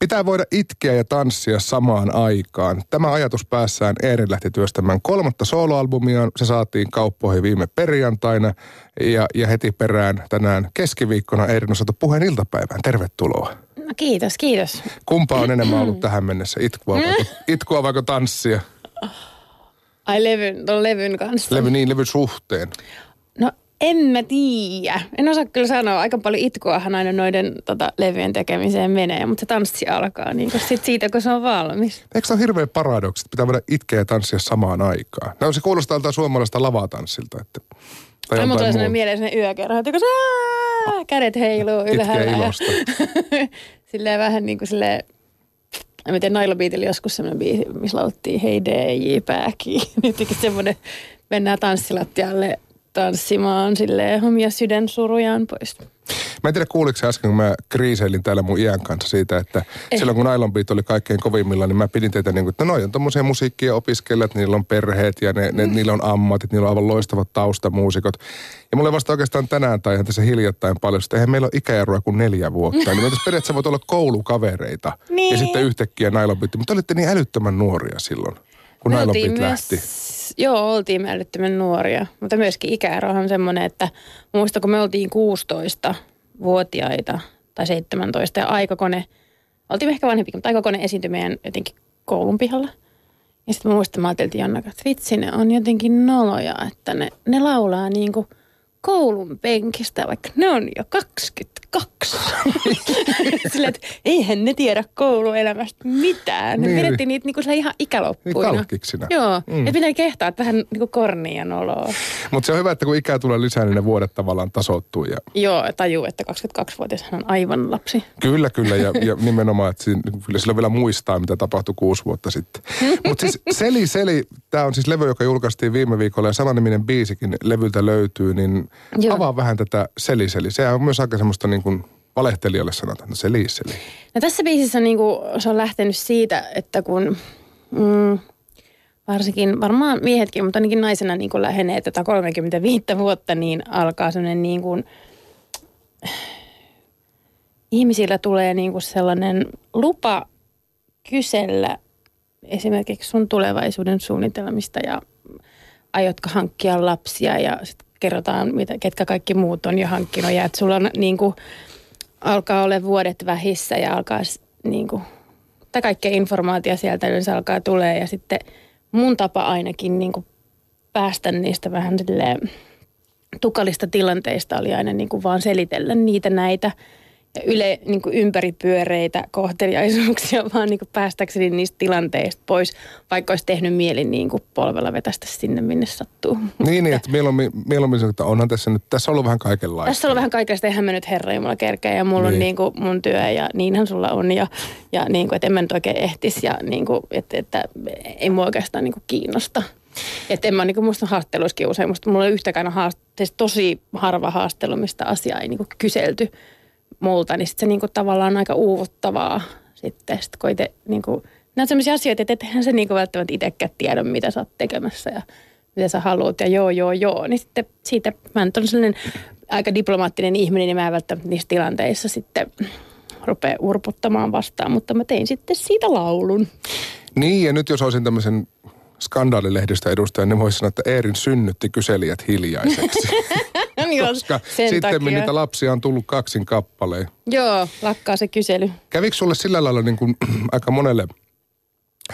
Pitää voida itkeä ja tanssia samaan aikaan. Tämä ajatus päässään Eerin lähti työstämään kolmatta soloalbumiaan. Se saatiin kauppoihin viime perjantaina ja, ja heti perään tänään keskiviikkona Eerin osalta puheen iltapäivään. Tervetuloa. No kiitos, kiitos. Kumpa on enemmän ollut tähän mennessä, itkua vai, itkua vaiko tanssia? Ai levyn, tuon levyn kanssa. Levy niin, levyn suhteen. En mä tiedä. En osaa kyllä sanoa. Aika paljon itkuahan aina noiden tota, levyjen tekemiseen menee, mutta se tanssi alkaa niin kun sit siitä, kun se on valmis. Eikö se ole hirveä paradoksi, että pitää voida itkeä ja tanssia samaan aikaan? No se kuulostaa tältä suomalaista lavatanssilta, että... Tai joltain mun tulee mieleen sellainen yökerho, että kun se aah, kädet heiluu Itkeä ylhäällä. ja- ilosta. silleen vähän niin kuin silleen, en mä tiedä, Nailo Beatillä joskus semmoinen biisi, missä lauluttiin Hei DJ pääki. Nytkin semmoinen, mennään tanssilattialle tanssimaan silleen omia sydänsurujaan pois. Mä en tiedä kuuliko äsken, kun mä kriiseilin täällä mun iän kanssa siitä, että Eh. silloin kun Nylon Beat oli kaikkein kovimmilla, niin mä pidin teitä niin kuin, että noi on tommosia musiikkia opiskelijat, niillä on perheet ja ne, ne, niillä on ammatit, niillä on aivan loistavat taustamuusikot. Ja mulle vasta oikeastaan tänään tai ihan tässä hiljattain paljon, että eihän meillä ole ikäeroa kuin neljä vuotta. Niin tässä periaatteessa voit olla koulukavereita ja Niin. sitten yhtäkkiä Nylon Beat. Mutta olitte niin älyttömän nuoria silloin, kun Nylon Beat lähti. Joo, oltiin älyttömän nuoria, mutta myöskin ikäero on semmoinen, että muista kun me oltiin 16-vuotiaita tai 17 ja aikakone, oltiin ehkä vanhempi, mutta aikakone esiintyi meidän jotenkin koulun pihalla. Ja sitten mä että mä ajattelin että vitsi, ne on jotenkin noloja, että ne, ne laulaa niin kuin koulun penkistä, vaikka ne on jo 22. Sillä, että eihän ne tiedä kouluelämästä mitään. Ne Niin. pidettiin niitä niin kuin se ihan Niin ikäloppuina. kalkkiksina. Joo, Mm. että pitää kehtaa, että vähän niin kuin kornia noloa. Mutta se on hyvä, että kun ikää tulee lisää, niin ne vuodet tavallaan tasoittuu. Ja Joo, tajuu, että 22-vuotias hän on aivan lapsi. Kyllä, kyllä. Ja, ja nimenomaan, että siinä, kyllä silloin vielä muistaa, mitä tapahtui kuusi vuotta sitten. Mutta siis Seli Seli, tämä on siis levy, joka julkaistiin viime viikolla ja samaniminen biisikin levyltä löytyy, niin Joo. avaa vähän tätä Seli Seli. Sehän on myös aika semmoista niin kuin valehtelijalle sanotaan, että Seli Seli. No tässä biisissä niin kuin, se on lähtenyt siitä, että kun mm, varsinkin, varmaan miehetkin, mutta ainakin naisena niin kuin lähenee tätä 35 vuotta, niin alkaa sellainen niin kuin, ihmisillä tulee niin kuin sellainen lupa kysellä esimerkiksi sun tulevaisuuden suunnitelmista ja aiotko hankkia lapsia ja sitten kerrotaan, mitä, ketkä kaikki muut on jo hankkinut. Ja että sulla on niin kuin, alkaa olla vuodet vähissä ja alkaa niin kuin, tai kaikkea informaatio sieltä yleensä alkaa tulee. Ja sitten mun tapa ainakin niin kuin päästä niistä vähän silleen tukalista tilanteista oli aina niin kuin vaan selitellä niitä näitä yle, niin kuin ympäripyöreitä kohteliaisuuksia vaan niin kuin päästäkseni niistä tilanteista pois, vaikka olisi tehnyt mieli niin kuin polvella vetästä sinne, minne sattuu. Niin, niin että mieluummin, mieluummin että onhan tässä nyt, tässä on ollut vähän kaikenlaista. Tässä on vähän kaikesta, eihän mä nyt herra Jumala kerkeä ja mulla Niin. on niin kuin mun työ ja niinhän sulla on ja, ja niin kuin, että en mä nyt oikein ehtis ja niin kuin, että, että ei mua oikeastaan niin kuin kiinnosta. Että en mä niin kuin musta haastatteluissakin usein, musta mulla ei yhtäkään haast- siis tosi harva haastelu, mistä asiaa ei niin kuin kyselty multa, niin sit se niin kuin tavallaan on aika uuvuttavaa sitten. Sitten kun itse niin kuin, nämä on sellaisia asioita, että ethän se niin kuin välttämättä itsekään tiedä, mitä sä oot tekemässä ja mitä sä haluat ja joo, joo, joo. Niin sitten siitä, mä nyt on sellainen aika diplomaattinen ihminen, niin mä en välttämättä niissä tilanteissa sitten rupea urputtamaan vastaan, mutta mä tein sitten siitä laulun. Niin, ja nyt jos olisin tämmöisen skandaalilehdistä edustaja, niin voisi sanoa, että Eerin synnytti kyselijät hiljaiseksi. Niin on, Koska sen sitten takia. niitä lapsia on tullut kaksin kappaleen. Joo, lakkaa se kysely. Kävikö sulle sillä lailla niin kuin, aika monelle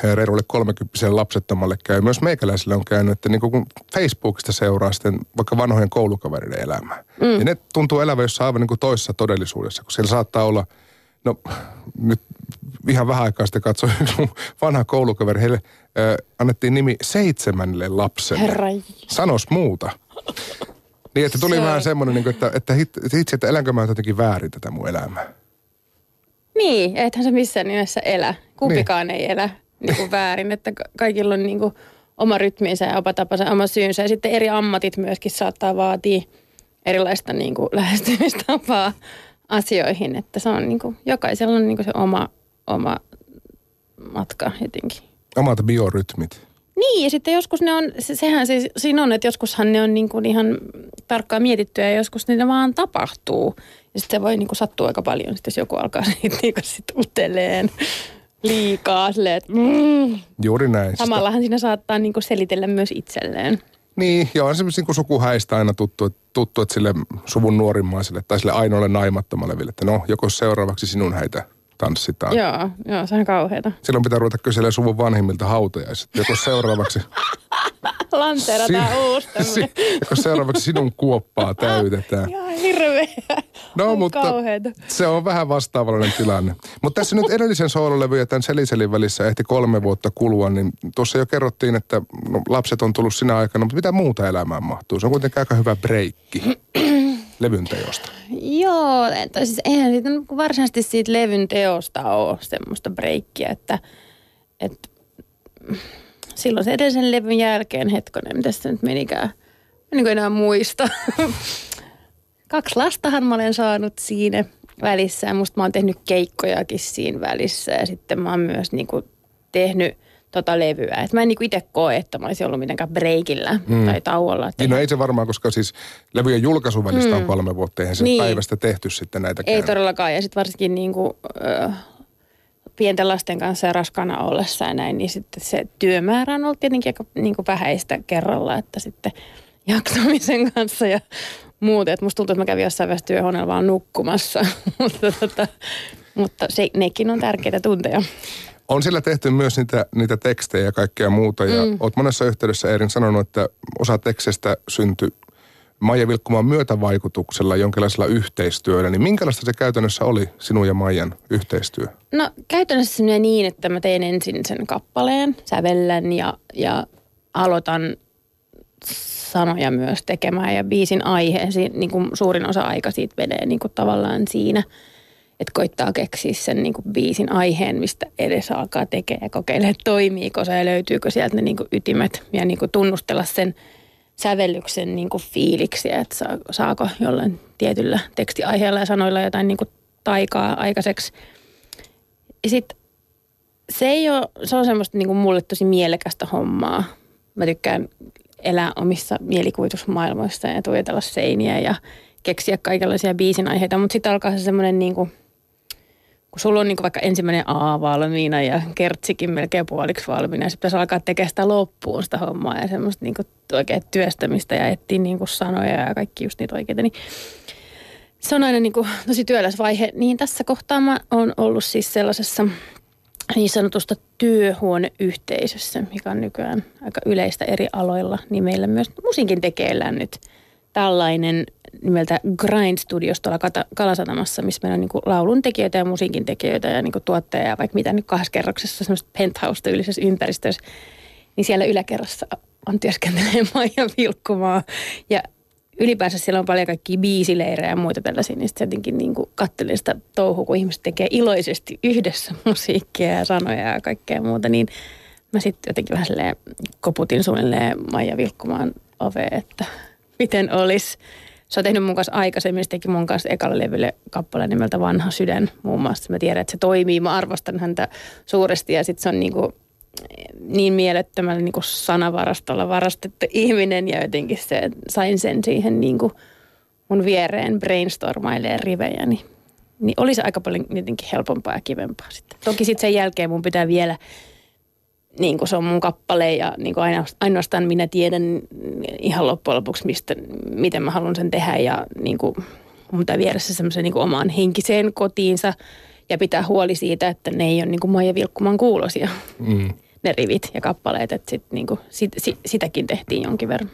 eh, reilulle kolmekymppisen lapsettomalle käy, myös meikäläisille on käynyt, että niin kuin kun Facebookista seuraa sitten vaikka vanhojen koulukaveriden elämää. Mm. Ja ne tuntuu elävän jossain aivan niin kuin toisessa todellisuudessa, kun siellä saattaa olla, no nyt ihan vähän aikaa sitten katsoin vanha koulukaveri, heille äh, annettiin nimi seitsemännelle lapselle. Herra Sanos muuta. Niin, että tuli Se vähän semmoinen, niin kuin, että, että itse, että elänkö mä jotenkin väärin tätä mun elämää. Niin, ethän se missään nimessä elä. Kumpikaan Niin. ei elä niin kuin väärin, että ka- kaikilla on niin kuin oma rytminsä ja oma tapansa, oma syynsä. Ja sitten eri ammatit myöskin saattaa vaatia erilaista niin kuin lähestymistapaa asioihin, että se on niin kuin, jokaisella on niin kuin se oma, oma matka jotenkin. Omat biorytmit. Niin, ja sitten joskus ne on, se, sehän se, siinä on, että joskushan ne on niin kuin ihan tarkkaan mietittyä ja joskus ne vaan tapahtuu. Ja sitten se voi niinku sattua aika paljon, sit jos joku alkaa siitä niinku sit uteleen liikaa. Silleen, että mm. Juuri näin. Samallahan siinä saattaa niinku selitellä myös itselleen. Niin, joo, on se niin sukuhäistä aina tuttu, tuttu, että sille suvun nuorimmaiselle tai sille ainoalle naimattomalle, että no, joko seuraavaksi sinun häitä tanssitaan. Joo, joo, se on kauheata. Silloin pitää ruveta kyselemään suvun vanhimmilta hautajaiset. Joko seuraavaksi... Lantera tämä uusi si- Joko seuraavaksi sinun kuoppaa täytetään. Joo, hirveä. No, on mutta kauheata. se on vähän vastaavallinen tilanne. Mutta tässä nyt edellisen soololevy ja tämän Seliselin välissä ehti kolme vuotta kulua, niin tuossa jo kerrottiin, että no, lapset on tullut sinä aikana, mutta mitä muuta elämään mahtuu? Se on kuitenkin aika hyvä breikki levyn teosta. Joo, että siis eihän siitä varsinaisesti siitä levyn teosta ole semmoista breikkiä, että, että silloin se edellisen levyn jälkeen, hetkonen, mitä se nyt menikään, menikö enää muista. Kaksi lastahan mä olen saanut siinä välissä ja musta mä oon tehnyt keikkojakin siinä välissä ja sitten mä oon myös niinku tehnyt tota levyä. Et mä en niinku itse koe, että mä olisin ollut mitenkään breikillä mm. tai tauolla. Niin no ei se varmaan, koska siis levyjen julkaisun välistä mm. on kolme vuotta. Eihän se niin. päivästä tehty sitten näitä Ei todellakaan. Ja sitten varsinkin niinku, ö, pienten lasten kanssa ja raskana ollessa ja näin, niin sitten se työmäärä on ollut tietenkin aika niinku vähäistä kerralla, että sitten jaksamisen kanssa ja muut. Että musta tuntuu, että mä kävin jossain vaiheessa työhuoneella vaan nukkumassa, mutta, tota, mutta se, nekin on tärkeitä tunteja. On sillä tehty myös niitä, niitä tekstejä ja kaikkea muuta. Ja mm. oot monessa yhteydessä Erin sanonut, että osa teksteistä syntyi Maija Vilkkumaan myötävaikutuksella, jonkinlaisella yhteistyöllä. Niin minkälaista se käytännössä oli sinun ja Maijan yhteistyö? No käytännössä se menee niin, että mä teen ensin sen kappaleen, sävellän ja, ja aloitan sanoja myös tekemään ja biisin aihe, niin kuin suurin osa aika siitä menee niin kuin tavallaan siinä, että koittaa keksiä sen niin kuin biisin aiheen, mistä edes alkaa tekemään ja kokeilla, että toimiiko se ja löytyykö sieltä ne niin kuin ytimet ja niin kuin tunnustella sen sävellyksen niin kuin fiiliksiä, että saako jollain tietyllä tekstiaiheella ja sanoilla jotain niin kuin taikaa aikaiseksi. Sitten se ei ole, se on semmoista niin kuin mulle tosi mielekästä hommaa. Mä tykkään elää omissa mielikuvitusmaailmoissa ja tuijotella seiniä ja keksiä kaikenlaisia biisin aiheita. Mutta sitten alkaa se semmoinen niin kuin, kun sulla on niin vaikka ensimmäinen A valmiina ja kertsikin melkein puoliksi valmiina ja sitten pitäisi alkaa tekemään sitä loppuun sitä hommaa ja semmoista niin oikein työstämistä ja etsiä niin sanoja ja kaikki just niitä oikeita. Niin se on aina niin kuin tosi työläs vaihe. Niin tässä kohtaa mä oon ollut siis sellaisessa niin sanotusta työhuoneyhteisössä, mikä on nykyään aika yleistä eri aloilla, niin meillä myös musiikin tekeillään nyt tällainen nimeltä Grind Studios tuolla Kalasatamassa, missä meillä on niin laulun tekijöitä ja musiikin tekijöitä ja niin tuottajia ja vaikka mitä nyt kahdessa kerroksessa semmoista penthouse-tyylisessä ympäristössä. Niin siellä yläkerrassa on työskentelee Maija Vilkkumaa ja ylipäänsä siellä on paljon kaikkia biisileirejä ja muita tällaisia, niin sitten jotenkin niin kattelin sitä touhua, kun ihmiset tekee iloisesti yhdessä musiikkia ja sanoja ja kaikkea muuta, niin mä sitten jotenkin vähän silleen koputin suunnilleen Maija Vilkkumaan ove, että miten olisi. Se on tehnyt mun kanssa aikaisemmin, se teki mun kanssa ekalle levylle kappaleen nimeltä Vanha sydän muun muassa. Mä tiedän, että se toimii, mä arvostan häntä suuresti ja sitten se on niinku niin mielettömällä niin kuin sanavarastolla varastettu ihminen ja jotenkin se, sain sen siihen niin kuin mun viereen brainstormailemaan rivejä, niin, niin olisi aika paljon jotenkin helpompaa ja kivempaa sitten. Toki sitten sen jälkeen mun pitää vielä, niin kuin se on mun kappale ja niin kuin ainoastaan minä tiedän ihan loppujen lopuksi, mistä, miten mä haluan sen tehdä ja niin kuin mun pitää viedä se semmoisen niin omaan henkiseen kotiinsa ja pitää huoli siitä, että ne ei ole niin kuin Maija Vilkkuman kuulosia. Mm ne rivit ja kappaleet, että sit, niinku, sit, sit, sitäkin tehtiin jonkin verran.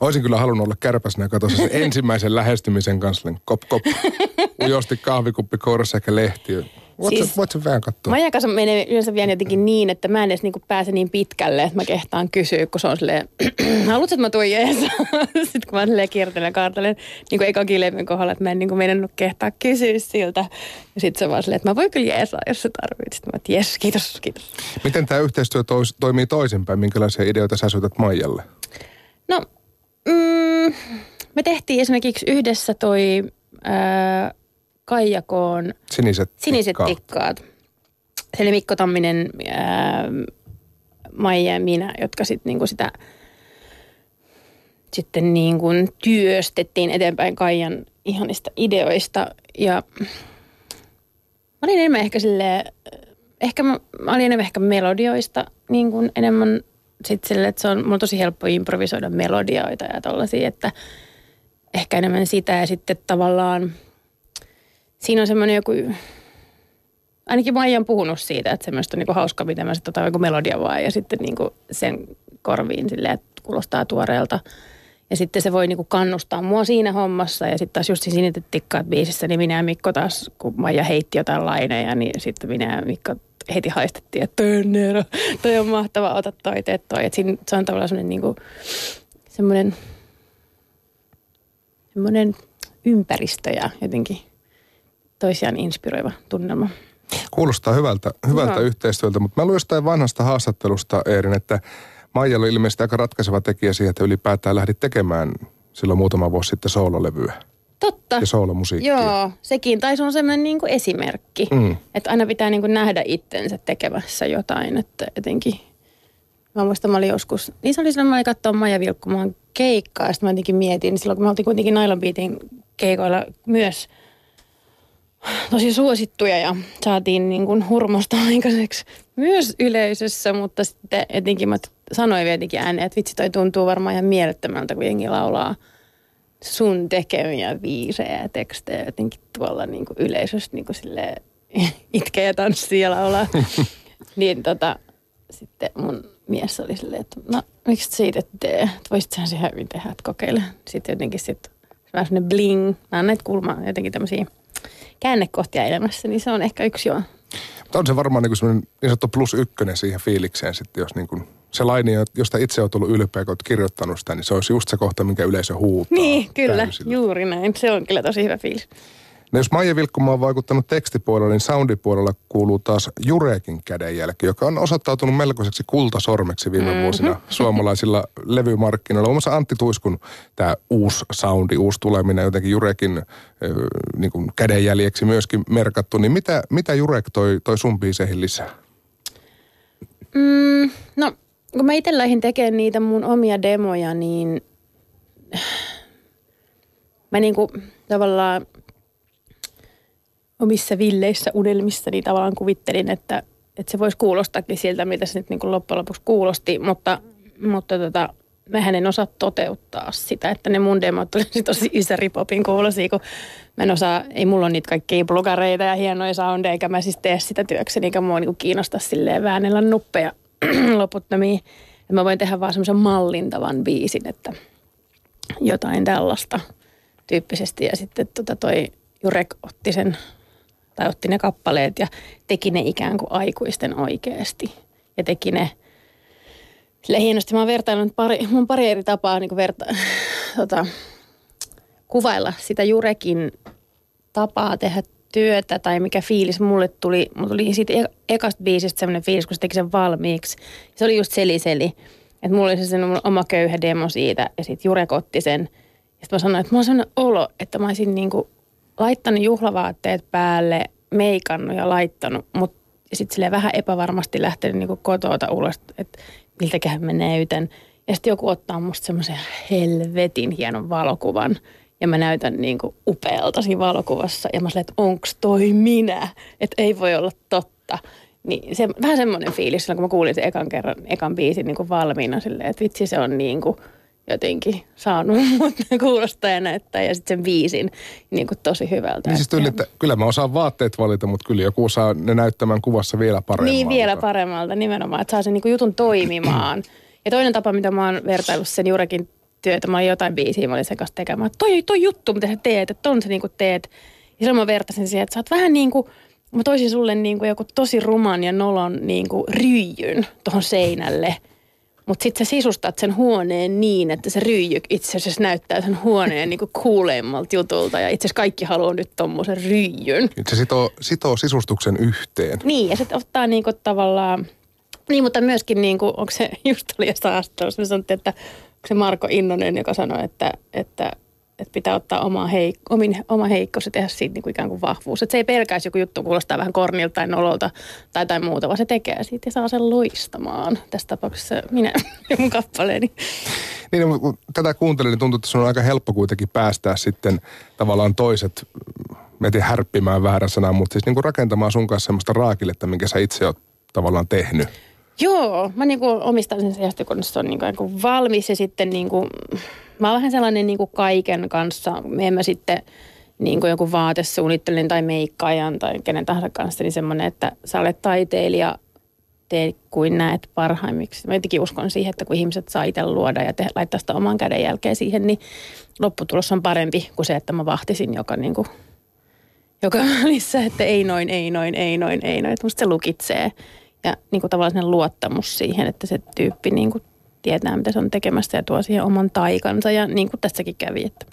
Olisin kyllä halunnut olla kärpäsenä ja katsoa sen ensimmäisen lähestymisen kanssa. Niin kop, kop, ujosti kahvikuppi kourassa eikä lehti. Voit, siis, voit sen vähän katsoa? Majan kanssa menee yleensä vielä jotenkin niin, että mä en edes niinku pääse niin pitkälle, että mä kehtaan kysyä, kun se on silleen, haluatko, että mä tuon jees? Sitten kun mä silleen kiertelen ja kaartelen niin kuin eka levyn kohdalla, että mä en niin mennyt kehtaa kysyä siltä. Ja sitten se vaan silleen, että mä voin kyllä jeesaa, jos se tarvitsee. Sitten mä, että jes, kiitos, kiitos. Miten tämä yhteistyö tois, toimii toisinpäin? Minkälaisia ideoita sä syötät Maijalle? No, mm, me tehtiin esimerkiksi yhdessä toi... Ää, Kaijakoon siniset, siniset tikkaat. tikkaat. Se oli Mikko Tamminen, ää, Maija ja minä, jotka sit niinku sitä sitten niin kuin työstettiin eteenpäin Kaijan ihanista ideoista. Ja mä olin enemmän ehkä silleen, ehkä mä, mä olin enemmän ehkä melodioista niin kuin enemmän sit sille, että se on, mulla on tosi helppo improvisoida melodioita ja tollasia, että ehkä enemmän sitä ja sitten tavallaan siinä on semmoinen joku, ainakin mä on puhunut siitä, että semmoista on niinku hauska, miten mä sitten otan joku melodia vaan ja sitten niinku sen korviin silleen, että kuulostaa tuoreelta. Ja sitten se voi niinku kannustaa mua siinä hommassa. Ja sitten taas just siinä sinitet tikkaat biisissä, niin minä ja Mikko taas, kun Maija heitti jotain laineja, niin sitten minä ja Mikko heti haistettiin, että toi on Nero, toi on mahtava, ota toi, tee toi. Et siinä, se on tavallaan semmoinen niinku, semmoinen, semmoinen ympäristö ja jotenkin toisiaan inspiroiva tunnelma. Kuulostaa hyvältä, hyvältä no. yhteistyöltä, mutta mä luin jostain vanhasta haastattelusta, Eerin, että Maija oli ilmeisesti aika ratkaiseva tekijä siihen, että ylipäätään lähdit tekemään silloin muutama vuosi sitten soololevyä. Totta. Ja soolomusiikkia. Joo, sekin. Tai se on semmoinen niin kuin esimerkki. Mm. Että aina pitää niin kuin nähdä itsensä tekemässä jotain. Että etenkin, mä muistan, mä olin joskus, niin se oli silloin, mä olin katsoa Maija Vilkkumaan keikkaa. Ja sitten mä jotenkin mietin, niin silloin kun me oltiin kuitenkin Nylon Beatin keikoilla myös tosi suosittuja ja saatiin niin kuin hurmosta aikaiseksi myös yleisössä, mutta sitten etenkin mä sanoin vielä ääneen, että vitsi toi tuntuu varmaan ihan mielettömältä, kun jengi laulaa – sun tekemiä viisejä ja tekstejä jotenkin tuolla niin kuin yleisössä niin kuin itkee ja tanssii ja laulaa. niin tota, sitten mun mies oli silleen, että no miksi siitä et tee, että voisit sä se hyvin tehdä, että kokeile. Sitten jotenkin sitten vähän sellainen bling, nämä on näitä kulmaa, jotenkin tämmöisiä käännekohtia elämässä, niin se on ehkä yksi jo. Mutta on se varmaan niin, kuin niin sanottu plus ykkönen siihen fiilikseen sitten, jos niin kuin se laini, josta itse on tullut ylpeä, kun olet kirjoittanut sitä, niin se olisi just se kohta, minkä yleisö huutaa. Niin, kyllä, täysillä. juuri näin. Se on kyllä tosi hyvä fiilis. No jos Maija Vilkkuma on vaikuttanut tekstipuolella, niin soundipuolella kuuluu taas Jurekin kädenjälki, joka on osoittautunut melkoiseksi kultasormeksi viime mm-hmm. vuosina suomalaisilla levymarkkinoilla. Muun muassa Antti Tuiskun tämä uusi soundi, uusi tuleminen, jotenkin Jurekin niin kuin kädenjäljeksi myöskin merkattu. Niin mitä, mitä Jurek toi, toi sun biiseihin lisää? Mm, no kun mä itse lähdin tekemään niitä mun omia demoja, niin mä niinku tavallaan omissa villeissä unelmissani tavallaan kuvittelin, että, että se voisi kuulostakin siltä, mitä se nyt niinku loppujen lopuksi kuulosti, mutta, mutta tota, mähän en osaa toteuttaa sitä, että ne mun demot olisi tosi isäripopin kuulosia, kun mä en osaa, ei mulla ole niitä kaikkia blogareita ja hienoja soundeja, eikä mä siis tee sitä työkseni, eikä mua niinku kiinnosta silleen väännellä nuppeja loputtomiin. Ja mä voin tehdä vaan semmoisen mallintavan biisin, että jotain tällaista tyyppisesti. Ja sitten tota toi Jurek otti sen, tai otti ne kappaleet ja teki ne ikään kuin aikuisten oikeasti. Ja teki ne sille hienosti. Mä oon pari, mun pari eri tapaa niin verta, tota, kuvailla sitä Jurekin tapaa tehdä työtä tai mikä fiilis mulle tuli. Mulle tuli siitä e- ekasta biisistä semmoinen fiilis, kun se teki sen valmiiksi. Se oli just seli-seli. Että mulla oli se sen oma köyhä demo siitä ja sitten Jurek otti sen. Ja sitten mä sanoin, että mulla on sellainen olo, että mä olisin niinku laittanut juhlavaatteet päälle, meikannut ja laittanut, mutta sitten vähän epävarmasti lähtenyt niinku kotoota ulos, että miltäköhän mä näytän. Ja sitten joku ottaa musta semmoisen helvetin hienon valokuvan – ja mä näytän niin kuin upealta siinä valokuvassa. Ja mä sanoin, että onks toi minä? Että ei voi olla totta. Niin se, vähän semmoinen fiilis, kun mä kuulin sen ekan kerran, ekan biisin niin valmiina silleen, että vitsi se on niin kuin jotenkin saanut mut kuulostaa ja näyttää ja sitten sen biisin niin kuin tosi hyvältä. Niin siis tyyli, että kyllä mä osaan vaatteet valita, mutta kyllä joku saa ne näyttämään kuvassa vielä paremmalta. Niin, vielä paremmalta nimenomaan, että saa sen niin kuin jutun toimimaan. Ja toinen tapa, mitä mä oon vertaillut sen juurikin työtä. Mä olin jotain biisiä, mä olin sen kanssa tekemään. Toi, toi juttu, mitä sä teet, että on se niin kuin teet. Ja silloin mä vertasin siihen, että sä oot vähän niin kuin, mä toisin sulle niin kuin joku tosi ruman ja nolon niin kuin ryijyn tuohon seinälle. Mutta sitten sä sisustat sen huoneen niin, että se ryijy itse asiassa näyttää sen huoneen niin kuin kuuleimmalta jutulta. Ja itse asiassa kaikki haluaa nyt tommosen ryijyn. Se sitoo, sitoo sisustuksen yhteen. Niin, ja sitten ottaa niin kuin tavallaan... Niin, mutta myöskin niin kuin, onko se just oli jostain haastattelussa, sanottiin, että se Marko Innonen, joka sanoi, että, että, että pitää ottaa oma, heik- omin, oma heikkous ja tehdä siitä niin kuin ikään kuin vahvuus. Että se ei pelkäisi joku juttu kuulostaa vähän kornilta tai nololta tai jotain muuta, vaan se tekee siitä ja saa sen loistamaan. Tässä tapauksessa minä ja mun kappaleeni. Niin, no, kun tätä kuuntelin, niin tuntuu, että se on aika helppo kuitenkin päästää sitten tavallaan toiset, mietin härppimään väärän sanan, mutta siis niin kuin rakentamaan sun kanssa semmoista raakiletta, minkä sä itse oot tavallaan tehnyt. Joo, mä niinku omistan sen sijasta, kun se on niinku, niinku valmis ja sitten niinku, mä oon vähän sellainen niinku kaiken kanssa. Me emme sitten niinku joku vaatesuunnittelin tai meikkaajan tai kenen tahansa kanssa, niin semmoinen, että sä olet taiteilija, tee kuin näet parhaimmiksi. Mä jotenkin uskon siihen, että kun ihmiset saa itse luoda ja te, laittaa sitä oman käden jälkeen siihen, niin lopputulos on parempi kuin se, että mä vahtisin joka niinku, joka välissä, että ei noin, ei noin, ei noin, ei noin. Että musta se lukitsee ja niin kuin tavallaan luottamus siihen, että se tyyppi niin kuin tietää, mitä se on tekemässä ja tuo siihen oman taikansa. Ja niin kuin tässäkin kävi, että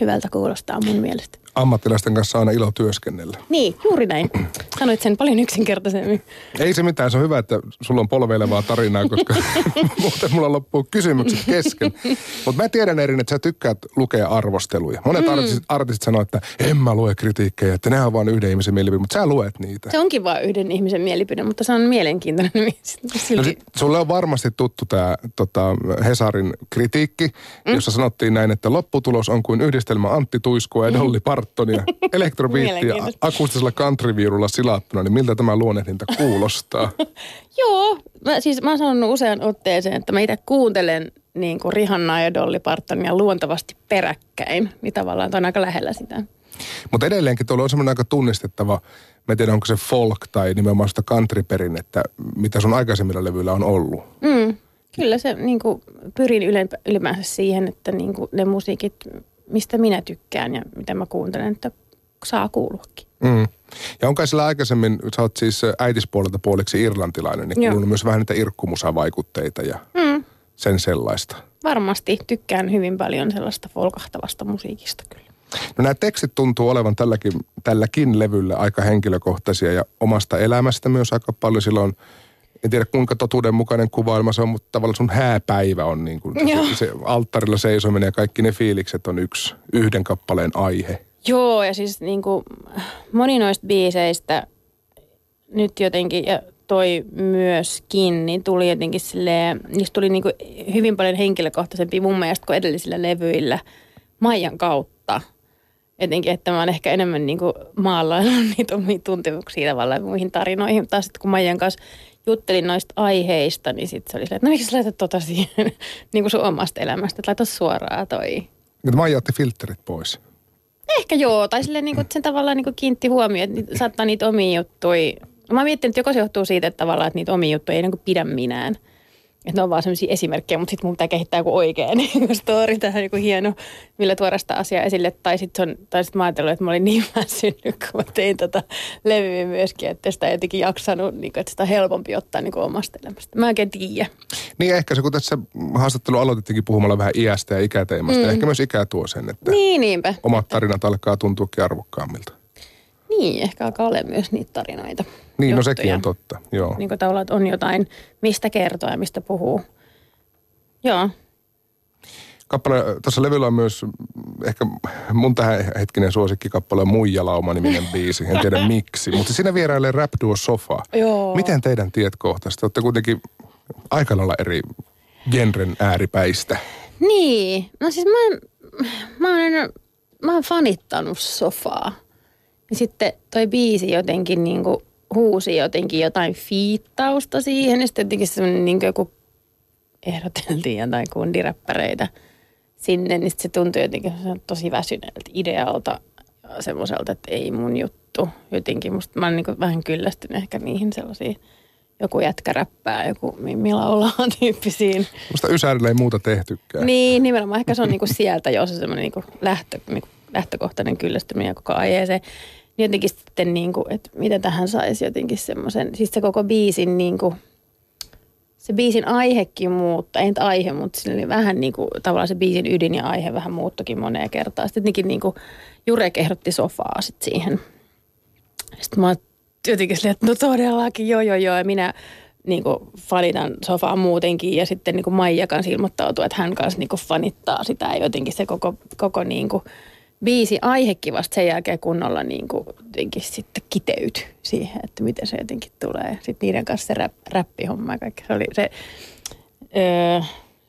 hyvältä kuulostaa mun mielestä ammattilaisten kanssa aina ilo työskennellä. Niin, juuri näin. Sanoit sen paljon yksinkertaisemmin. Ei se mitään, se on hyvä, että sulla on polveilevaa tarinaa, koska muuten mulla loppuu kysymykset kesken. Mutta mä tiedän Erin, että sä tykkäät lukea arvosteluja. Monet mm. artistit, artistit sanoo, että en mä lue kritiikkejä, että ne on vain yhden ihmisen mielipide, mutta sä luet niitä. Se onkin vain yhden ihmisen mielipide, mutta se on mielenkiintoinen. no sit, sulle on varmasti tuttu tämä tota, Hesarin kritiikki, mm. jossa sanottiin näin, että lopputulos on kuin yhdistelmä Antti Tuiskua ja Dolly Parton Bartonia elektrobiittiä akustisella countryviurulla silattuna, niin miltä tämä luonnehdinta kuulostaa? Joo, mä, siis mä oon sanonut usean otteeseen, että mä itse kuuntelen niin kuin Rihanna ja Dolly Partonia luontavasti peräkkäin, niin tavallaan on aika lähellä sitä. Mutta edelleenkin tuolla on semmoinen aika tunnistettava, mä en tiedä onko se folk tai nimenomaan sitä countryperinnettä, mitä sun aikaisemmilla levyillä on ollut. Mm, kyllä se niin kuin, pyrin ylipäänsä siihen, että niin kuin, ne musiikit mistä minä tykkään ja mitä mä kuuntelen, että saa kuuluakin. Mm. Ja onko sillä aikaisemmin, sä oot siis äitispuolelta puoliksi irlantilainen, niin kuulunut myös vähän niitä irkkumusavaikutteita ja mm. sen sellaista. Varmasti tykkään hyvin paljon sellaista folkahtavasta musiikista kyllä. No nämä tekstit tuntuu olevan tälläkin, tälläkin levyllä aika henkilökohtaisia ja omasta elämästä myös aika paljon. Silloin en tiedä kuinka totuudenmukainen kuvailma se on, mutta tavallaan sun hääpäivä on niin kuin se, se alttarilla seisominen ja kaikki ne fiilikset on yksi yhden kappaleen aihe. Joo, ja siis niin kuin moni noista biiseistä nyt jotenkin, ja toi myöskin, niin tuli jotenkin silleen, niistä tuli niin kuin hyvin paljon henkilökohtaisempi mun mielestä kuin edellisillä levyillä Maijan kautta. Jotenkin, että mä oon ehkä enemmän niin kuin maalaillut niitä omia tuntemuksia tavallaan muihin tarinoihin. Taas sitten kun Maijan kanssa juttelin noista aiheista, niin sitten se oli silleen, että no miksi sä laitat tota siihen niin kuin sun omasta elämästä, että laita suoraan toi. Nyt Maija otti filterit pois. Ehkä joo, tai silleen niin kuin, sen tavallaan niin kuin kiinnitti huomioon, että saattaa niitä omia juttuja. Mä mietin, että joko se johtuu siitä, että tavallaan että niitä omia juttuja ei niin kuin pidä minään – että ne on vaan sellaisia esimerkkejä, mutta sitten mun pitää kehittää joku oikea niin story tähän joku hieno, millä tuoda sitä asiaa esille. Tai sitten sit mä ajatellut, että mä olin niin väsynyt, kun mä tein tota levyä myöskin, että sitä ei jotenkin jaksanut, niin kuin, että sitä on helpompi ottaa niin kuin omasta elämästä. Mä en tiedä. Niin ehkä se, kun tässä haastattelu aloitettiinkin puhumalla vähän iästä ja ikäteemasta, mm. ehkä myös ikä tuo sen, että niin, niinpä. omat tarinat alkaa tuntuakin arvokkaammilta. Niin, ehkä alkaa olla myös niitä tarinoita. Niin, juttuja. no sekin on totta, joo. Niin kuin tavallaan, että on jotain, mistä kertoa ja mistä puhuu. Joo. Kappale, tuossa levyllä on myös ehkä mun tähän hetkinen suosikkikappale on Muijalauma niminen biisi. En tiedä miksi, mutta siinä vierailee Rap Duo Sofa. Joo. Miten teidän tiet kohtaisivat? Olette kuitenkin aika lailla eri genren ääripäistä. Niin, no siis mä, mä, oon, mä oon fanittanut Sofaa. Ja sitten toi biisi jotenkin niin kuin huusi jotenkin jotain fiittausta siihen. Ja sitten jotenkin semmoinen niin joku ehdoteltiin jotain kundiräppäreitä sinne, niin se tuntui jotenkin tosi väsyneeltä idealta semmoiselta, että ei mun juttu. Jotenkin musta mä oon niin vähän kyllästynyt ehkä niihin sellaisiin joku jätkä räppää, joku millä ollaan tyyppisiin. Musta Ysärillä ei muuta tehtykään. Niin, nimenomaan ehkä se on niinku sieltä jo se semmoinen niinku lähtö, niinku lähtökohtainen kyllästyminen koko aiheeseen. Niin jotenkin sitten, niin kuin, että mitä tähän saisi jotenkin semmoisen, siis se koko biisin niin kuin, se biisin aihekin muuttaa, ei nyt aihe, mutta sille vähän niin kuin, tavallaan se biisin ydin ja aihe vähän muuttokin moneen kertaan. Sitten jotenkin niin kuin, Jurek ehdotti sofaa sitten siihen. Sitten mä jotenkin silleen, että no todellakin, joo joo joo, ja minä niin kuin fanitan sofaa muutenkin ja sitten niin kuin Maija kanssa ilmoittautuu, että hän kanssa niin kuin fanittaa sitä ja jotenkin se koko, koko niin kuin biisi aihekin vasta sen jälkeen kunnolla niin kuin jotenkin sitten kiteytyi siihen, että miten se jotenkin tulee. Sitten niiden kanssa se rap, räppihomma ja kaikki. Se oli se, öö,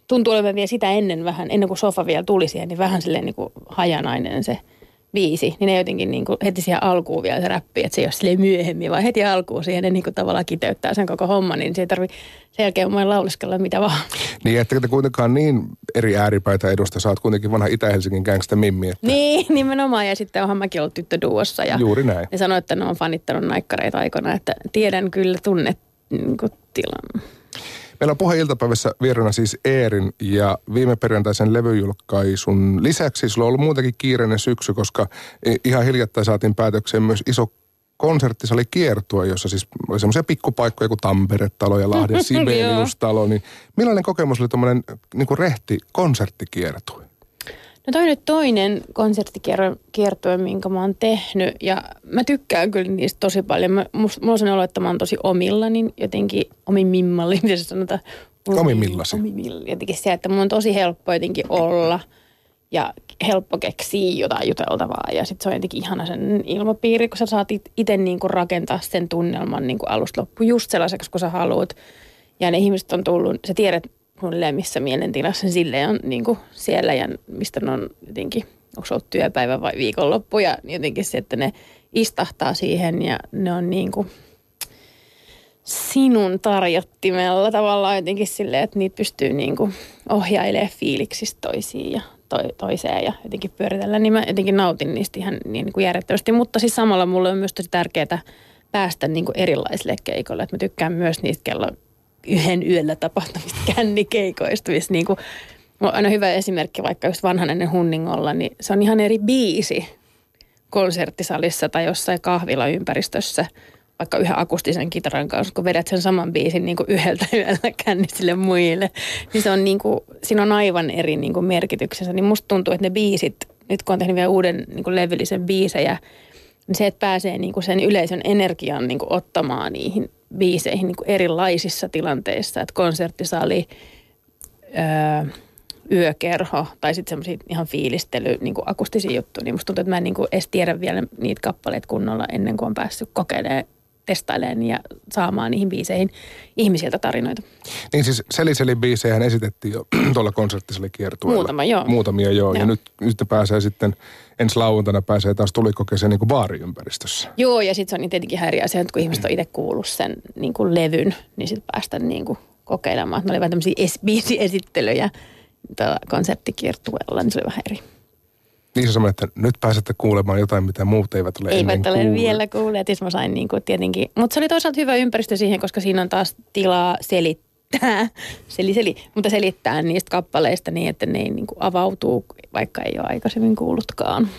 tuntuu olevan vielä sitä ennen vähän, ennen kuin sofa vielä tuli siihen, niin vähän silleen niin kuin hajanainen se – biisi, niin ne jotenkin niin kuin heti siihen alkuun vielä se räppi, että se ei ole sille myöhemmin, vaan heti alkuun siihen ne niin kuin tavallaan kiteyttää sen koko homman, niin se ei tarvitse sen jälkeen mun lauleskella mitä vaan. Niin, että te kuitenkaan niin eri ääripäitä edusta, sä oot kuitenkin vanha Itä-Helsingin gangsta mimmi. Että... Niin, nimenomaan, ja sitten onhan mäkin ollut tyttöduossa. Ja Juuri näin. Ne sanoi, että ne on fanittanut naikkareita aikana, että tiedän kyllä tunnet niin tilan. Meillä on puheiltapäivässä vieraana siis Eerin ja viime perjantaisen levyjulkaisun lisäksi sulla on ollut muutenkin kiireinen syksy, koska ihan hiljattain saatiin päätökseen myös iso konserttisali kiertua, jossa siis oli semmoisia pikkupaikkoja kuin Tampere-talo ja Lahden Sibelius-talo. Niin millainen kokemus oli tuommoinen niin rehti konserttikiertue? No toi nyt toinen konserttikiertue, minkä mä oon tehnyt ja mä tykkään kyllä niistä tosi paljon. Mä, mulla on sellainen olo, että mä oon tosi omilla, niin jotenkin omimimmalli, miten se sanotaan? Omimillasi. Omimilla, jotenkin se, että mun on tosi helppo jotenkin olla ja helppo keksiä jotain juteltavaa ja sitten se on jotenkin ihana sen ilmapiiri, kun sä saat itse niinku rakentaa sen tunnelman niinku alusta loppuun just sellaiseksi, kun sä haluat. Ja ne ihmiset on tullut, sä tiedät suunnilleen missä mielentilassa sille on niin kuin siellä ja mistä ne on jotenkin, onko ollut työpäivä vai viikonloppu ja jotenkin se, että ne istahtaa siihen ja ne on niin kuin sinun tarjottimella tavallaan jotenkin silleen, että niitä pystyy niin kuin ohjailemaan fiiliksistä toisiin ja to, toiseen ja jotenkin pyöritellä, niin mä jotenkin nautin niistä ihan niin kuin järjettömästi. Mutta siis samalla mulle on myös tosi tärkeää päästä niin kuin erilaisille keikoille. Että mä tykkään myös niistä kello yhden yöllä tapahtuvista kännikeikoista, missä niin kuin, aina hyvä esimerkki vaikka just vanhanen Hunningolla, niin se on ihan eri biisi konserttisalissa tai jossain kahvilaympäristössä, vaikka yhden akustisen kitaran kanssa, kun vedät sen saman biisin niin kuin yhdeltä yöllä kännisille muille, niin se on niin kuin, siinä on aivan eri niin kuin merkityksessä. Niin musta tuntuu, että ne biisit, nyt kun on tehnyt vielä uuden niin kuin levyllisen biisejä, niin se, että pääsee niin kuin sen yleisön energian niin kuin ottamaan niihin biiseihin niin kuin erilaisissa tilanteissa, että konserttisali, öö, yökerho tai sitten semmoisia ihan fiilistely, niin kuin akustisia juttuja, niin musta tuntuu, että mä en niin kuin edes tiedä vielä niitä kappaleita kunnolla ennen kuin on päässyt kokeilemaan testailemaan ja saamaan niihin biiseihin ihmisiltä tarinoita. Niin siis Seliseli biisejä esitettiin jo tuolla konserttisella kiertueella. Muutama joo. Muutamia joo. joo. Ja nyt, nyt pääsee sitten, ensi lauantaina pääsee taas tulikokeeseen niin kuin baariympäristössä. Joo ja sitten se on niin tietenkin eri asia, että kun ihmiset on itse kuullut sen niin kuin levyn, niin sitten päästä niin kuin kokeilemaan. Ne oli vain tämmöisiä es- biisiesittelyjä konserttikiertueella, niin se oli vähän eri niin se semmoinen, että nyt pääsette kuulemaan jotain, mitä muut eivät ole eivät ennen ole vielä kuulleet, jos mä sain niin kuin tietenkin. Mutta se oli toisaalta hyvä ympäristö siihen, koska siinä on taas tilaa selittää, seli, seli, mutta selittää niistä kappaleista niin, että ne ei niin kuin avautuu, vaikka ei ole aikaisemmin kuullutkaan.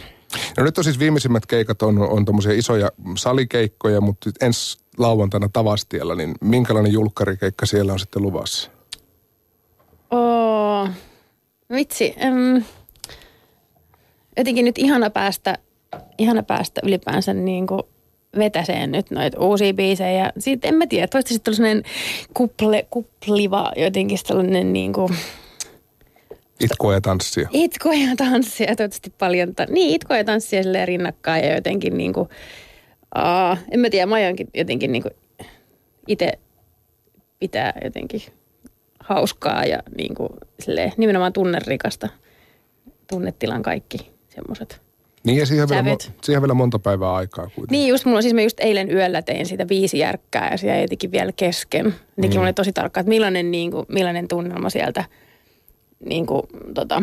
No nyt on siis viimeisimmät keikat on, on tommosia isoja salikeikkoja, mutta ensi lauantaina Tavastiellä, niin minkälainen julkkarikeikka siellä on sitten luvassa? Oh, vitsi. Um, jotenkin nyt ihana päästä, ihana päästä ylipäänsä niin kuin vetäseen nyt noita uusia biisejä. Sitten en mä tiedä, toivottavasti sitten sellainen kuple, kupliva jotenkin sellainen niin kuin, Itkua ja tanssia. Itkua ja tanssia, toivottavasti paljon. Ta- niin, itkua ja tanssia silleen rinnakkain ja jotenkin niin kuin, uh, en mä tiedä, mä jotenkin, jotenkin niin kuin itse pitää jotenkin hauskaa ja niin kuin, silleen, nimenomaan tunnerikasta tunnetilan kaikki semmoiset niin ja siihen vielä, siihen vielä monta päivää aikaa kuitenkin. Niin just, mulla, siis mä just eilen yöllä tein sitä viisi järkkää ja se jäi jotenkin vielä kesken. Jotenkin mm. mulla oli tosi tarkka, että millainen, niin kuin, millainen tunnelma sieltä niin kuin, tota,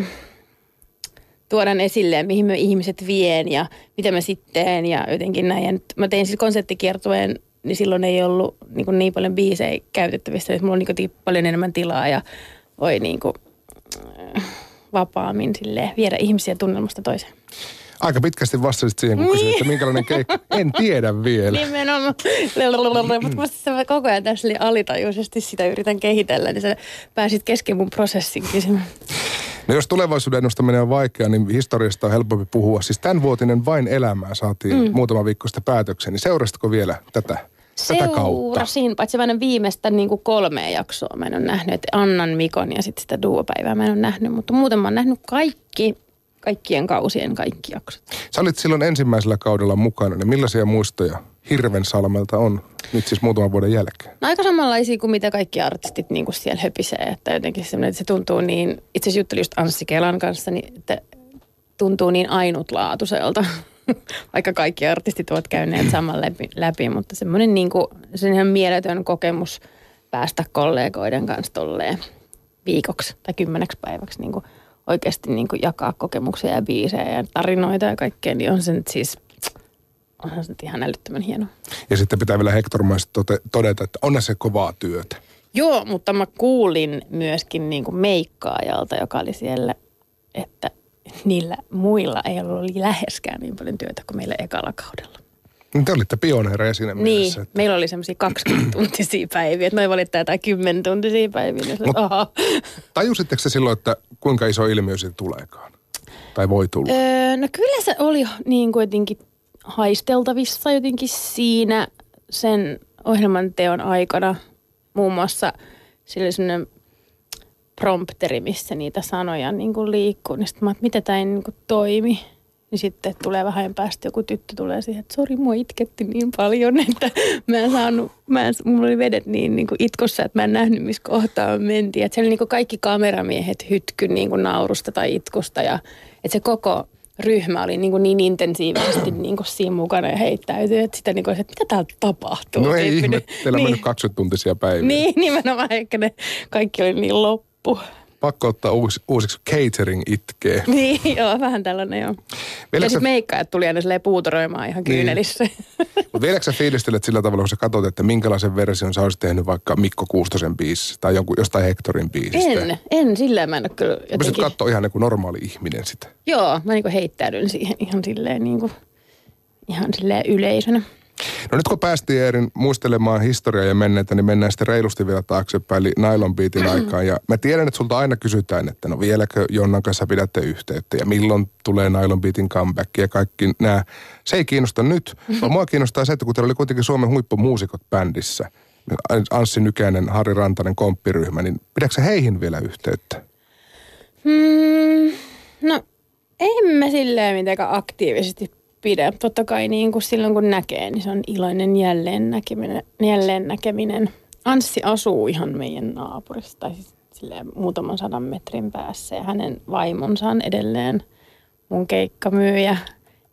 tuodaan esille, mihin me ihmiset vien ja mitä mä sitten ja jotenkin näin. Ja nyt mä tein siis konserttikiertueen, niin silloin ei ollut niin, kuin niin paljon biisejä käytettävissä, että mulla on niin kuin paljon enemmän tilaa ja voi niin kuin, vapaammin sille viedä ihmisiä tunnelmasta toiseen. Aika pitkästi vastasit siihen, kun kysyit, että niin. minkälainen keikka. En tiedä vielä. Nimenomaan. Mutta mä koko ajan tässä alitajuisesti sitä yritän kehitellä, niin sä pääsit kesken mun prosessin kysymään. No jos tulevaisuuden ennustaminen on vaikeaa, niin historiasta on helpompi puhua. Siis tämän vuotinen Vain elämää saatiin mm. muutama viikko sitten päätöksen, niin seurasitko vielä tätä Tätä kautta. Seurasin, paitsi ole viimeistä niin kuin kolmea jaksoa mä en ole nähnyt, että Annan, Mikon ja sitten sitä duopäivää mä en ole nähnyt, mutta muuten mä oon nähnyt kaikki, kaikkien kausien kaikki jaksot. Sä olit silloin ensimmäisellä kaudella mukana, niin millaisia muistoja Hirven salmelta on nyt siis muutaman vuoden jälkeen? No aika samanlaisia kuin mitä kaikki artistit niin kuin siellä höpisee, että jotenkin semmoinen, että se tuntuu niin, itse asiassa juttelin just Anssi Kelan kanssa, niin että tuntuu niin ainutlaatuiselta, vaikka kaikki artistit ovat käyneet saman läpi, läpi mutta semmoinen niin kuin, se ihan mieletön kokemus päästä kollegoiden kanssa tolleen viikoksi tai kymmeneksi päiväksi niin kuin oikeasti niin kuin jakaa kokemuksia ja biisejä ja tarinoita ja kaikkea, niin on se nyt siis, onhan se nyt ihan älyttömän hienoa. Ja sitten pitää vielä hektormaisesti tote- todeta, että on se kovaa työtä. Joo, mutta mä kuulin myöskin niin kuin meikkaajalta, joka oli siellä, että niillä muilla ei ollut läheskään niin paljon työtä kuin meillä ekalla kaudella. Te olitte pioneereja siinä Niin, mielessä. Että... meillä oli semmoisia 20 tuntisia päiviä, että noin valittaa jotain 10 tuntisia päiviä. Niin Mut-. Tajusitteko se silloin, että kuinka iso ilmiö siitä tuleekaan? Tai voi tulla? Öö, no kyllä se oli niin kuin jotenkin haisteltavissa jotenkin siinä sen ohjelman teon aikana. Muun muassa sillä oli prompteri, missä niitä sanoja niin kuin liikkuu. Niin sitten mä, että miten tämä ei niin kuin toimi. Niin sitten tulee vähän ajan päästä joku tyttö tulee siihen, että sori, mua itketti niin paljon, että mä en saanut, mä en, mulla oli vedet niin, niin kuin itkossa, että mä en nähnyt, missä kohtaa mentiin. Että siellä oli niin kuin kaikki kameramiehet hytky niin kuin naurusta tai itkusta ja että se koko ryhmä oli niin, kuin niin intensiivisesti niin kuin siinä mukana ja heittäytyi, että sitä niin kuin, että mitä täällä tapahtuu. no ei ihme, teillä on mennyt 20 tuntisia päiviä. Niin, nimenomaan ehkä ne kaikki oli niin loppu. Pakko ottaa uusi, uusiksi catering itkee. Niin, joo, vähän tällainen joo. Vieläkö ja sitten meikkaajat tuli aina silleen puutoroimaan ihan kyynelissä. mutta vieläkö sä fiilistelet sillä tavalla, kun sä katsot, että minkälaisen version sä olisit tehnyt vaikka Mikko Kuustosen biisistä tai jonkun, jostain Hektorin biisistä? en, en, silleen mä en ole kyllä Pystyt jotenkin. katsoa ihan niin kuin normaali ihminen sitä. Joo, mä niinku heittäydyn siihen ihan silleen niinku, ihan silleen yleisönä. No nyt kun päästiin Eerin muistelemaan historiaa ja menneitä, niin mennään sitten reilusti vielä taaksepäin, eli Nylon Beatin aikaan. Ja mä tiedän, että sulta aina kysytään, että no vieläkö Jonnan kanssa pidätte yhteyttä ja milloin tulee Nylon Beatin comeback ja kaikki nämä. Se ei kiinnosta nyt, vaan mua kiinnostaa se, että kun teillä oli kuitenkin Suomen huippumuusikot bändissä, Anssi Nykänen, Harri Rantanen, komppiryhmä, niin pidätkö heihin vielä yhteyttä? Mm, no, en mä silleen mitenkään aktiivisesti pidä. Totta kai niin kuin silloin kun näkee, niin se on iloinen jälleen näkeminen. Jälleen näkeminen. Anssi asuu ihan meidän naapurissa, tai siis silleen muutaman sadan metrin päässä. Ja hänen vaimonsa on edelleen mun keikkamyyjä.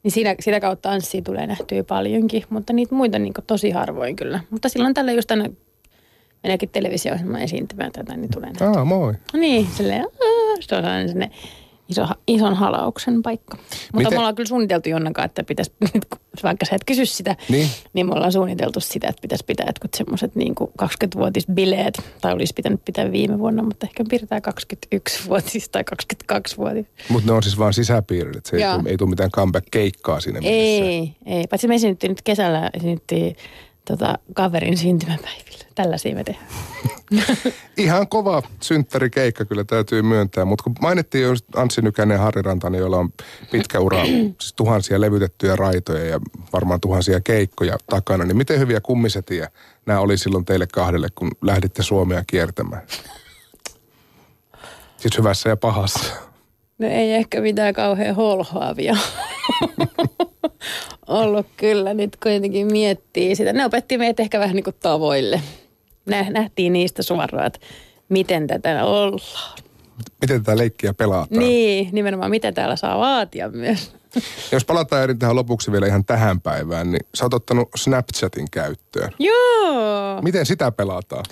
Niin siinä, sitä kautta Anssia tulee nähtyä paljonkin, mutta niitä muita niin kuin tosi harvoin kyllä. Mutta silloin tällä just aina meneekin televisio-ohjelman esiintymään tätä, niin tulee nähtyä. Aa, moi. No niin, silleen, aah, se on sellainen sinne iso, ison halauksen paikka. Mutta Miten- me ollaan kyllä suunniteltu Jonnakaan, että pitäisi, nyt kun- vaikka sä et kysy sitä, Niin. niin me ollaan suunniteltu sitä, että pitäisi pitää jotkut semmoiset niin 20-vuotisbileet, tai olisi pitänyt pitää viime vuonna, mutta ehkä pidetään 21-vuotis tai 22-vuotis. Mutta ne on siis vaan sisäpiirit, että se ei tule, ei tule mitään comeback-keikkaa mielessä. Ei, ei. Paitsi me esiinnyttiin nyt kesällä, esiinnyttiin tota, kaverin syntymäpäivillä. Tällaisia me tehdään. Ihan kova synttärikeikka kyllä täytyy myöntää, mutta kun mainittiin just Anssi Nykänen ja Harri Rantanen, joilla on pitkä ura, siis tuhansia levytettyjä raitoja ja varmaan tuhansia keikkoja takana, niin miten hyviä kummisetiä nämä oli silloin teille kahdelle, kun lähditte Suomea kiertämään? Siis hyvässä ja pahassa. No ei ehkä mitään kauhean holhoavia ollut kyllä. Nyt kuitenkin miettii sitä. Ne opetti meitä ehkä vähän niin kuin tavoille. Nä, nähtiin niistä suoraan, että miten tätä ollaan. Miten tätä leikkiä pelataan? Niin, nimenomaan mitä täällä saa vaatia myös. Jos palataan Erin tähän lopuksi vielä ihan tähän päivään, niin sä oot ottanut Snapchatin käyttöön. Joo. Miten sitä pelataan?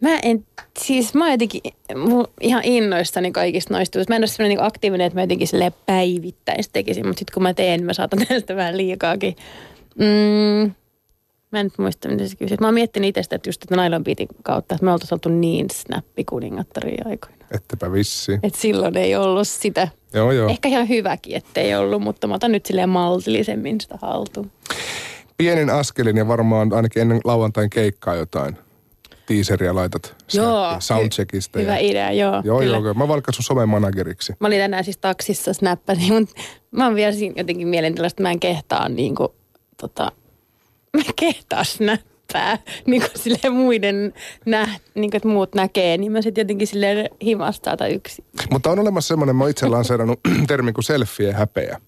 Mä en, siis mä jotenkin ihan innoissani kaikista noista. Mä en ole sellainen niin aktiivinen, että mä jotenkin silleen päivittäin tekisin, mutta sitten kun mä teen, niin mä saatan tehdä sitä vähän liikaakin. Mm, mä en nyt muista, mitä se kysyt. Mä oon miettinyt itse sitä, että just että Nylon Beatin kautta, että me oltaisiin oltu niin snappikuningattaria aikoina. Ettepä vissi. Että silloin ei ollut sitä. Joo, joo. Ehkä ihan hyväkin, ettei ollut, mutta mä otan nyt silleen maltillisemmin sitä haltuun. Pienin askelin ja varmaan ainakin ennen lauantain keikkaa jotain teaseria laitat Joo, soundcheckista. Hyvä ja... idea, joo. Joo, kyllä. joo, mä valkkaan sun somemanageriksi. Mä olin tänään siis taksissa snappasin, mutta mä oon vielä siinä jotenkin mielentilasta, että mä en kehtaa niin kuin, tota, mä kehtaa snappia. läppää, niin kuin silleen muiden, nä, niin kuin, että muut näkee, niin mä sitten jotenkin silleen himastaa tai yksi. Mutta on olemassa semmoinen, mä oon itse lanseerannut termi kuin selfie häpeä.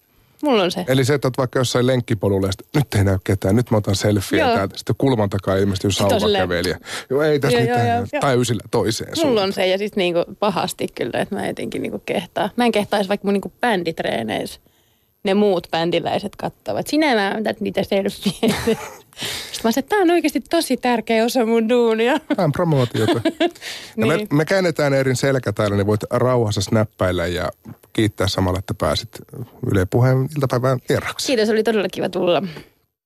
Mulla on se. Eli se, että oot vaikka jossain lenkkipolulla ja nyt ei näy ketään, nyt mä otan selfie Joo. täältä. Sitten kulman takaa ilmestyy sauvakävelijä. Joo, ei tässä Joo, joo, mitään. joo, joo. tai ysillä toiseen Mulla suuntaan. on se ja siis niinku pahasti kyllä, että mä jotenkin niinku kehtaa. Mä en kehtaisi vaikka mun niinku bänditreeneissä. Ne muut bändiläiset kattavat. Sinä mä otat niitä selfieitä. Sitten mä sanoin, että tää on oikeasti tosi tärkeä osa mun duunia. Vähän promotiota. ja me, Niin. me käännetään Erin selkä täällä, niin voit rauhassa snappailla ja kiittää samalla, että pääsit Yle Puheen iltapäivään vieraksi. Kiitos, oli todella kiva tulla.